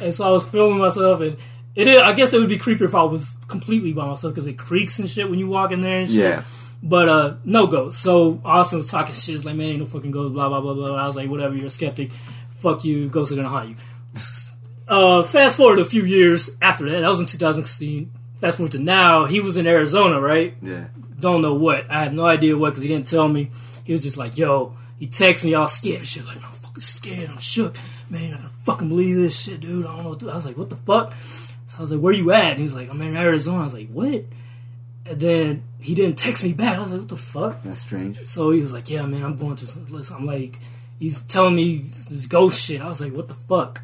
and so I was filming myself, and it is, I guess it would be creepier if I was completely by myself because it creaks and shit when you walk in there and shit. Yeah. But uh, no ghosts. So Austin was talking shit. It's like, man, ain't no fucking ghosts. Blah blah blah blah. I was like, whatever. You're a skeptic. Fuck you. Ghosts are gonna haunt you. Uh, fast forward a few years after that. That was in 2016. Fast forward to now. He was in Arizona, right? Yeah. don't know what. I have no idea what because he didn't tell me. He was just like, "Yo," he texted me all scared and shit. Like, "I'm fucking scared. I'm shook, man. I don't fucking believe this shit, dude. I don't know." What to-" I was like, "What the fuck?" So I was like, "Where you at?" And he was like, "I'm in Arizona." I was like, "What?" And then he didn't text me back. I was like, "What the fuck?" That's strange. So he was like, "Yeah, man, I'm going to." some." Listen, I'm like, he's telling me this ghost shit. I was like, "What the fuck?"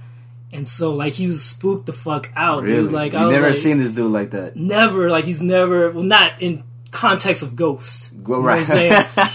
And so like he was spooked the fuck out, Really? dude. Like I you was never like, seen this dude like that. never like he's never well not in context of ghosts Go You know right. what I'm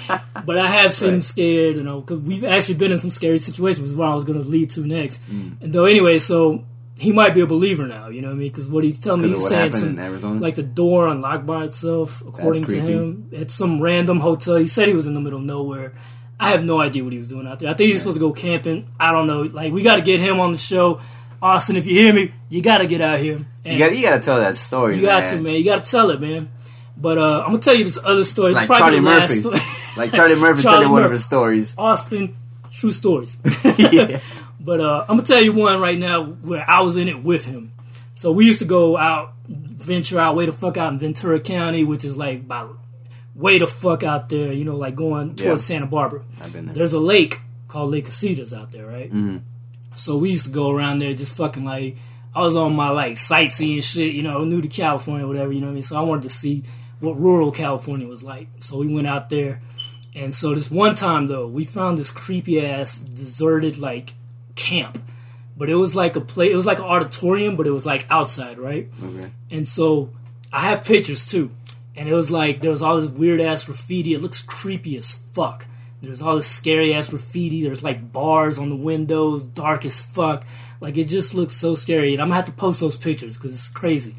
saying? but I have seen him scared you know because we've actually been in some scary situations which is what I was going to lead to next Mm. and though anyway so he might be a believer now you know what I mean because what he's telling me he's saying some, Arizona. like the door unlocked by itself according to him at some random hotel he said he was in the middle of nowhere I have no idea what he was doing out there I think he's supposed to go camping I don't know like we got to get him on the show Austin if you hear me you got to get out here and you got you got to tell that story. you got to, man. You got to tell it, man. But uh, I'm gonna tell you this other story. It's Like Charlie Murphy. story. Like Charlie Murphy Charlie telling one of his stories. Austin, true stories. yeah. But uh, I'm gonna tell you one right now where I was in it with him. So we used to go out, venture out, way the fuck out in Ventura County, which is like about way the fuck out there. You know, like going towards Yeah. Santa Barbara. I've been there. There's a lake called Lake Casitas out there, right? Mm-hmm. So we used to go around there just fucking like I was on my like sightseeing shit, you know, new to California, whatever, you know what I mean. So I wanted to see what rural California was like. So we went out there, and so this one time though, we found this creepy ass deserted like camp, but it was like a play. It was like an auditorium, but it was like outside, right? Okay. And so I have pictures too. And it was like there was all this weird ass graffiti. It looks creepy as fuck. There's all this scary ass graffiti. There's like bars on the windows, dark as fuck. Like it just looks so scary. And I'm gonna have to post those pictures because it's crazy.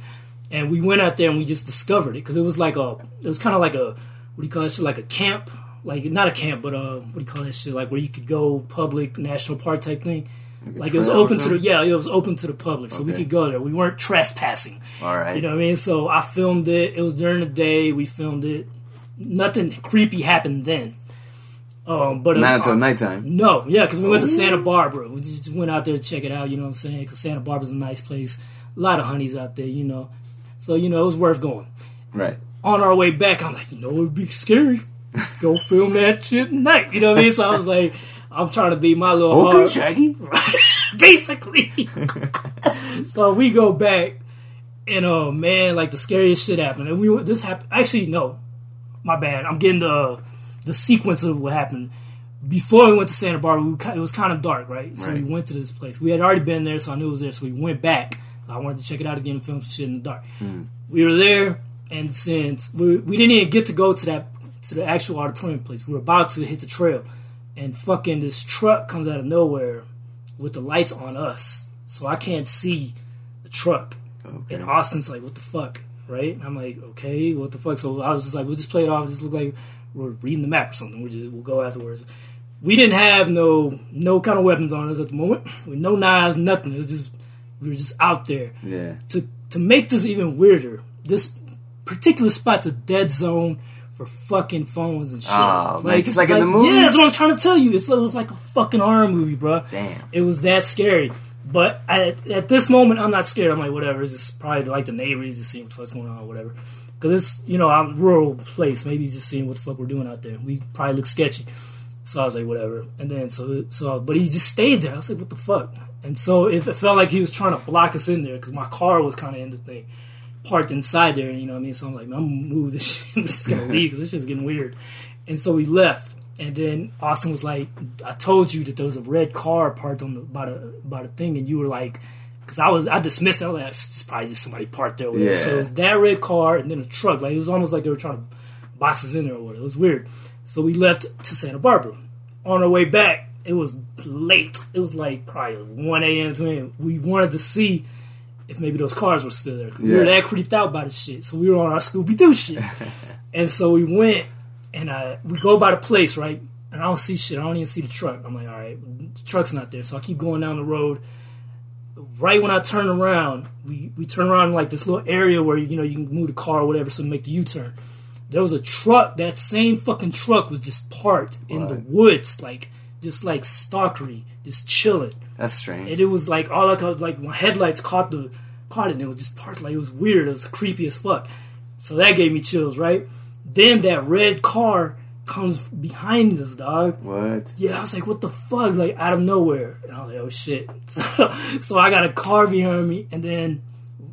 And we went out there and we just discovered it because it was like a, it was kind of like a, what do you call that shit? Like a camp, like not a camp, but uh, what do you call that shit? Like where you could go public national park type thing. Like it was open to the yeah, it was open to the public, so we could go there. We weren't trespassing. All right. You know what I mean? So I filmed it. It was during the day. We filmed it. nothing creepy happened then. Um, but uh, Not until nighttime. no, yeah, because we went to Santa Barbara. We just went out there to check it out. You know what I'm saying? Because Santa Barbara's a nice place. A lot of honeys out there. You know, so you know it was worth going. Right. On our way back, I'm like, you know, it'd be scary. Go film that shit at night. You know what I mean? So I was like, I'm trying to be my little Okay, hard- Shaggy. basically. so we go back, and oh man, like the scariest shit happened. And we this happened. Actually, no, my bad. I'm getting the the sequence of what happened. Before we went to Santa Barbara, we, it was kind of dark, right? So we went to this place. We had already been there, so I knew it was there. So we went back. I wanted to check it out again and film some shit in the dark. Hmm. We were there, and since we, we didn't even get to go to that to the actual auditorium place, we were about to hit the trail, and fucking this truck comes out of nowhere with the lights on us, so I can't see the truck. Okay. And Austin's like, "What the fuck?" Right? And I'm like, "Okay, what the fuck?" So I was just like, "We'll just play it off. Just look like we're reading the map or something. We'll just we'll go afterwards." We didn't have no no kind of weapons on us at the moment. With no knives, nothing. It was just we were just out there. Yeah. To to make this even weirder, this particular spot's a dead zone for fucking phones and shit. Oh, man, just like in the movies? Yeah, that's what I'm trying to tell you. It's, it was like a fucking horror movie, bro. Damn. It was that scary. But at, at this moment, I'm not scared. I'm like, whatever. It's just probably like the neighbors just seeing what's going on or whatever. Because it's, you know, I'm rural place. Maybe just seeing what the fuck we're doing out there. We probably look sketchy. So I was like, whatever. And then, so, so, but he just stayed there. I was like, what the fuck? And so if it felt like he was trying to block us in there because my car was kind of in the thing, parked inside there, you know what I mean? So I'm like, I'm gonna move this shit. I'm just gonna leave because this shit's getting weird. And so we left. And then Austin was like, I told you that there was a red car parked on the, by the, by the thing. And you were like, because I was, I dismissed it. I was like, it's probably just somebody parked there. Yeah. So it was that red car and then a truck. Like, it was almost like they were trying to box us in there or whatever. It was weird. So we left to Santa Barbara. On our way back, it was late. It was like probably 1 a.m. 2 a.m. We wanted to see if maybe those cars were still there. We were Yeah. that creeped out by the shit. So we were on our Scooby Doo shit. and so we went and uh, we go by the place, right? And I don't see shit. I don't even see the truck. I'm like, all right, the truck's not there. So I keep going down the road. Right when I turn around, we, we turn around in like this little area where you know you can move the car or whatever, so make the U turn. There was a truck. That same fucking truck was just parked in the woods, like just like stalkery, just chilling. That's strange. And it was like all I could like my headlights caught the caught it and it was just parked like it was weird. It was creepy as fuck. So that gave me chills, right? Then that red car comes behind us, dog. what? Yeah, I was like, what the fuck? Like out of nowhere. And I was like, oh shit. So, so I got a car behind me and then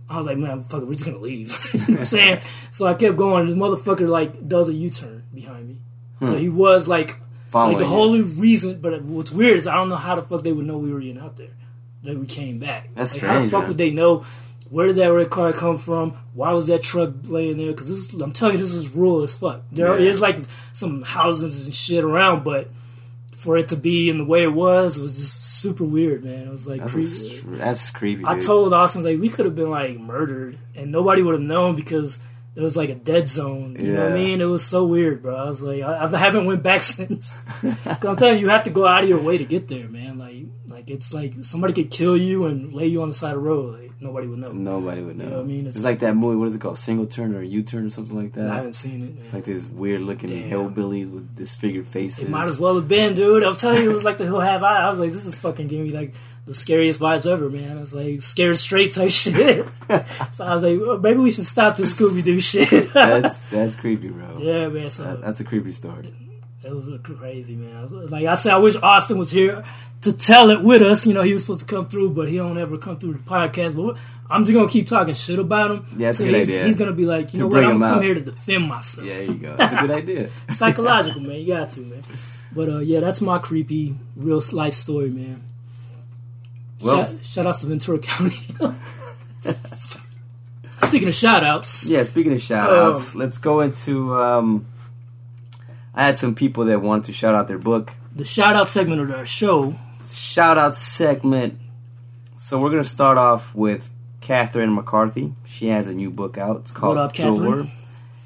I was like, man, fuck it, we're just gonna leave. you know what I'm saying? So I kept going. This motherfucker like does a U turn behind me. So hmm. he was like Following like the whole reason, but what's weird is I don't know how the fuck they would know we were even out there. That we came back. That's like, How the fuck man. would they know? Where did that red car come from? Why was that truck laying there? Because this, is- I'm telling you, this is rural as fuck. There Yeah. is like some houses and shit around, but for it to be in the way it was, it was just super weird, man. It was like That's, creepy. that's creepy. I dude. told Austin like we could have been like murdered and nobody would have known because there was like a dead zone. You know what I mean? It was so weird, bro. I was like, I, I haven't went back since. 'Cause I'm telling you, you have to go out of your way to get there, man. Like, like it's like somebody could kill you and lay you on the side of the road. Like nobody would know. Nobody would know. know what I mean? It's, It's- like that movie. What is it called? Single turn or U turn or something like that. I haven't seen it. Man. like these weird looking Damn. hillbillies with disfigured faces. It might as well have been, dude. I'm telling you, it was like the Hills Have Eyes. I was like, this is fucking giving me like the scariest vibes ever, man. I was like scared straight type shit. so I was like, well, maybe we should stop this Scooby Doo shit. That's that's creepy, bro. yeah, man. So That- that's a creepy story. It was crazy, man. I was, like I said, I wish Austin was here to tell it with us. You know, he was supposed to come through, but he don't ever come through the podcast. But I'm just gonna keep talking shit about him. Yeah, that's a good he's, idea. He's gonna be like, To you know what? I'm come here to defend myself. Yeah, there you go. That's a good idea. Psychological, man. You got to, man. But uh, yeah, that's my creepy real life story, man. Well, shout, shout outs to Ventura County. Speaking of shout outs, yeah. Speaking of shout outs, let's go into. Um, I had some people that wanted to shout out their book. the shout out segment of our show. Shout out segment. So we're gonna start off with Catherine McCarthy. She has a new book out. It's called What up, Catherine? Door.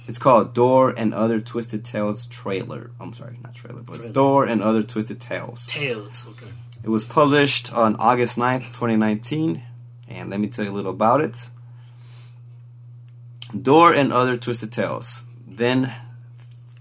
It's called Door and Other Twisted Tales trailer. I'm sorry, not trailer, but Trailer. Door and Other Twisted Tales. Tales, okay. It was published on August 9th, 2019. And let me tell you a little about it. Door and Other Twisted Tales. Then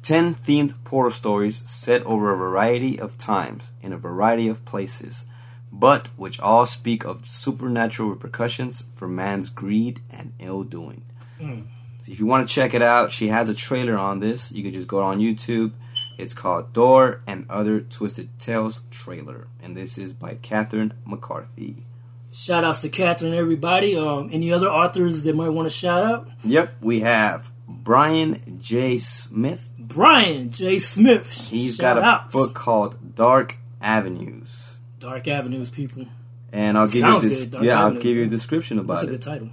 10 themed portal stories set over a variety of times in a variety of places, but which all speak of supernatural repercussions for man's greed and ill doing. Hmm. So if you want to check it out, she has a trailer on this. You can just go on YouTube. It's called Door and Other Twisted Tales trailer, and this is by Catherine McCarthy. Shout outs to Catherine, everybody. Um, any other authors that might want to shout out? Yep, we have Brian J. Smith. Brian J. Smith. He's shout got a outs. book called Dark Avenues. Dark Avenues, people. And I'll give Sounds you this. good, Yeah, I'll give you a description That's about a good it. title.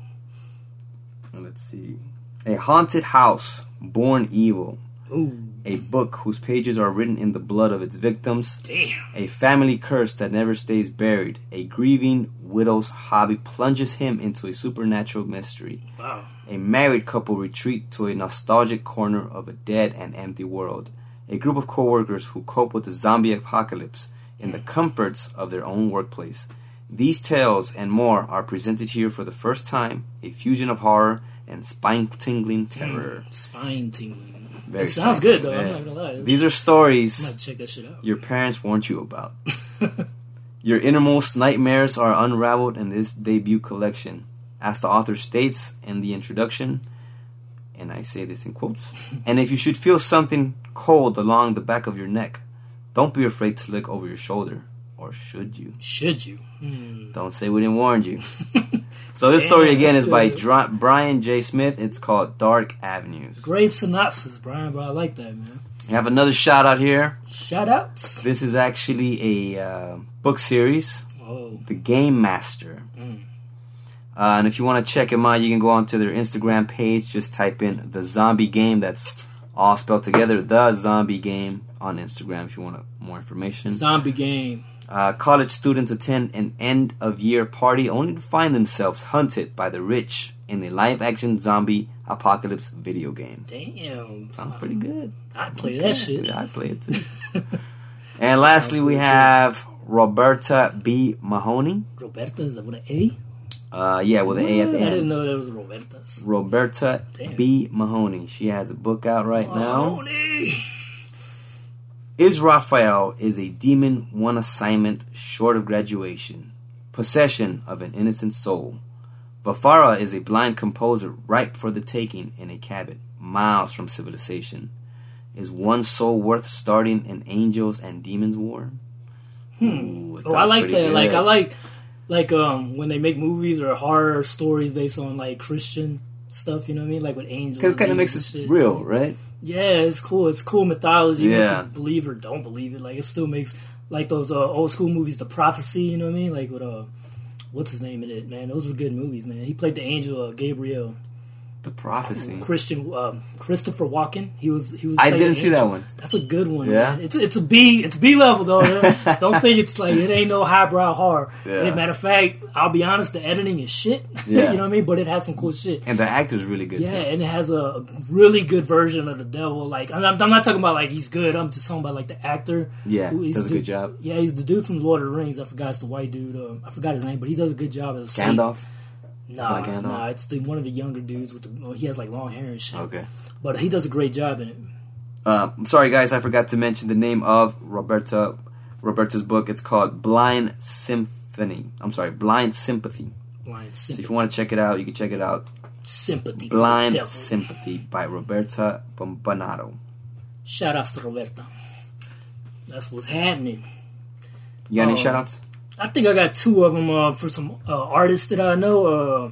Let's see. A haunted house, born evil. Ooh, A book whose pages are written in the blood of its victims. damn. A family curse that never stays buried. A grieving widow's hobby plunges him into a supernatural mystery. Wow. A married couple retreat to a nostalgic corner of a dead and empty world. A group of coworkers who cope with the zombie apocalypse in the comforts of their own workplace. These tales and more are presented here for the first time, a fusion of horror and spine-tingling terror. Hmm. Spine tingling. Very It sounds good, though. I'm not gonna lie. These are stories. I'm gonna check that shit out. your parents warned you about. Your innermost nightmares are unraveled in this debut collection. As the author states in the introduction, and I say this in quotes, and if you should feel something cold along the back of your neck, don't be afraid to look over your shoulder. Or should you? Should you? Hmm. Don't say we didn't warn you. so this story again is by good. Dra- Brian J. Smith. It's called Dark Avenues. Great synopsis, Brian, bro. I like that, man. We have another shout out here. Shout outs. This is actually a uh, book series Oh, The Game Master. Mm. Uh, and if you want to check them out, you can go onto their Instagram page. Just type in the zombie game. That's all spelled together. The zombie game on Instagram if you want more information. zombie game. Uh, college students attend an end of year party only to find themselves hunted by the rich in a live action zombie apocalypse video game. Damn. Sounds pretty good. I'd play that shit. Yeah, I'd play it too. and lastly, we cool, too. have Roberta B. Mahoney. Roberta, is that with an A? Uh, yeah, with an A at the I didn't know that was Roberta's. Roberta Damn. B. Mahoney. She has a book out right now. Mahoney. Is Raphael is a demon one assignment short of graduation, possession of an innocent soul. Vafara is a blind composer ripe for the taking in a cabin miles from civilization. Is one soul worth starting an angels and demons war? Ooh, Oh, I like that. Like. I like like um when they make movies or horror stories based on like Christian stuff. You know what I mean? Like with angels. Because it kind of makes it shit. real, right? Yeah, it's cool. It's cool mythology. Yeah. Yeah. Believe or don't believe it. Like it still makes like those uh, old school movies, The Prophecy. You know what I mean? Like with uh, what's his name in it? Man, those were good movies. Man, he played the angel uh, Gabriel. The prophecy. Christian um, Christopher Walken. He was he was. I didn't see that one. That's a good one. Yeah? man. it's it's a B. It's B level though. Don't think it's like it ain't no highbrow horror. Yeah. Matter of fact, I'll be honest, the editing is shit. Yeah. you know what I mean? But it has some cool shit. And the actor's really good Yeah, too. and it has a really good version of the devil. Like I'm, I'm not talking about like he's good. I'm just talking about like the actor. Yeah, who- he's does a the- good job. Yeah, he's the dude from Lord of the Rings. I forgot it's the white dude. Um, I forgot his name, but he does a good job as a saint. Gandalf. Nah, nah, it's the one of the younger dudes with the. well, he has like long hair and shit. Okay. But he does a great job in it. Uh, I'm sorry, guys. I forgot to mention the name of Roberta. Roberta's book. It's called Blind Symphony. I'm sorry, Blind Sympathy. Blind So if you want to check it out, you can check it out. sympathy. Blind. Sympathy by Roberta Bombanato. Shout outs to Roberta. That's what's happening. You got any Um, shout outs? I think I got two of them uh, for some uh, artists that I know. Uh,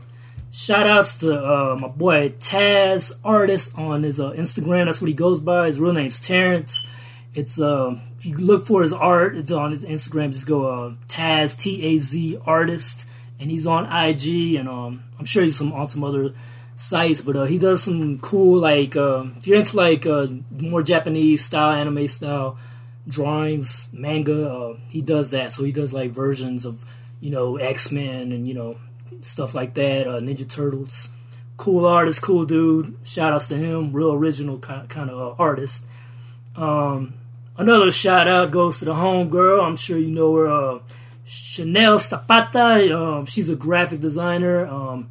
shout outs to uh, my boy Taz Artist on his uh, Instagram. That's what he goes by. His real name's Terrence. It's uh, if you look for his art, it's on his Instagram. Just go uh, Taz T A Z Artist, and he's on IG, and um, I'm sure he's some on some other sites. But he does some cool like if you're into like more Japanese style, anime style drawings, manga. Uh, he does that. So he does like versions of, you know, X Men and you know stuff like that. Uh, Ninja Turtles. Cool artist, cool dude. Shout outs to him. Real original kind, of uh, artist. Um, another shout out goes to the home girl. I'm sure you know her. Uh, Chanel Zapata. Um, she's a graphic designer. Um,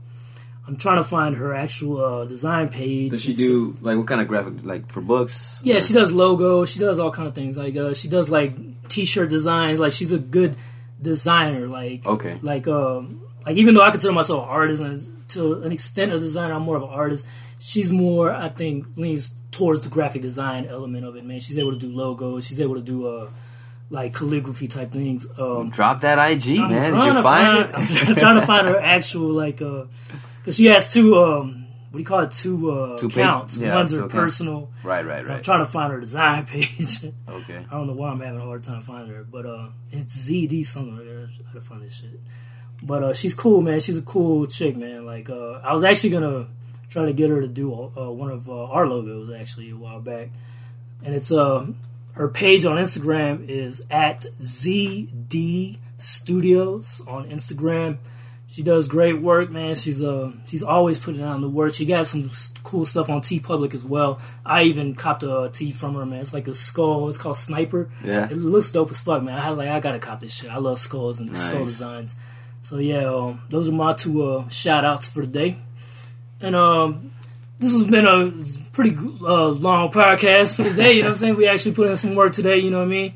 I'm trying to find her actual uh, design page. Does she do like what kind of graphic? Like for books? Yeah, she does logos. She does all kind of things. Like uh, she does like t-shirt designs. Like she's a good designer. Like Okay. Like um, like even though I consider myself an artist and to an extent a designer, I'm more of an artist. She's more, I think, leans towards the graphic design element of it. Man, she's able to do logos. She's able to do uh like calligraphy type things. Um, Drop that IG, I'm man. Did trying you to find, it? I'm trying to find her actual like uh because she has two um what do you call it two uh Two accounts. yeah, One's her personal. right, right, I'm right. trying to find her design page. Okay. I don't know why I'm having a hard time finding her, but uh, it's ZD something. I gotta find this shit. But uh, she's cool, man. She's a cool chick, man. Like uh, I was actually gonna try to get her to do uh, one of uh, our logos actually a while back, and it's uh her page on Instagram is at ZD Studios on Instagram. She does great work, man. She's uh she's always putting out the work. She got some cool stuff on TeePublic as well. I even copped a T from her, man. It's like a skull. It's called Sniper. Yeah. It looks dope as fuck, man. I like I gotta cop this shit. I love skulls and skull designs. So yeah, um, those are my two uh, shout outs for the day. And um, this has been a pretty uh, long podcast for the day. You know what I'm saying? We actually put in some work today. You know what I mean?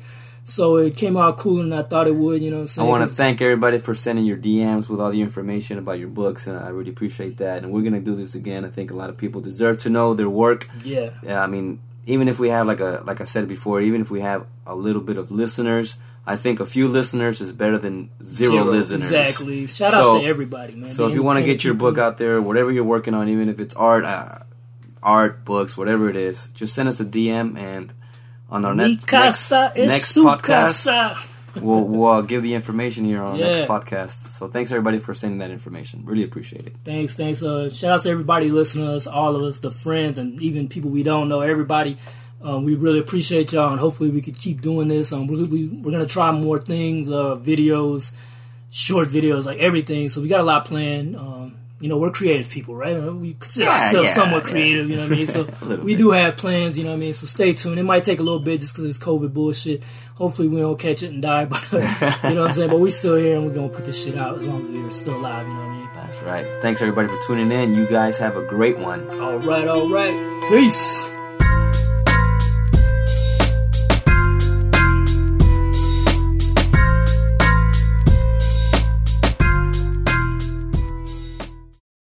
So it came out cooler than I thought it would. You know what I'm I want to thank everybody for sending your DMs with all the information about your books, and I really appreciate that. And we're gonna do this again. I think a lot of people deserve to know their work. Yeah. Yeah, I mean, even if we have like a like I said before, even if we have a little bit of listeners, I think a few listeners is better than zero, listeners. Exactly. Shout So- to everybody, man. So if you want to get your people. book out there, whatever you're working on, even if it's art, uh, art, books, whatever it is, just send us a DM and on our next next, casa es next podcast, casa. we'll, we'll give the information here on our Yeah. next podcast. So thanks everybody for sending that information. Really appreciate it. Thanks, thanks. Uh, shout out to everybody listening to us, all of us, the friends, and even people we don't know. Everybody, um, we really appreciate y'all, and hopefully we could keep doing this. Um, we, we, we're gonna try more things, uh, videos, short videos, like everything. So we got a lot planned. Um, you know, we're creative people, right? We consider Yeah, ourselves yeah, somewhat yeah. creative. You know what I mean? So we bit. do have plans. You know what I mean? So stay tuned. It might take a little bit just because it's COVID bullshit. Hopefully we don't catch it and die, but you know what I'm saying. But we're still here, and we're gonna put this shit out as long as we're still alive. You know what I mean? That's right. Thanks everybody for tuning in. You guys have a great one. All right, all right. Peace.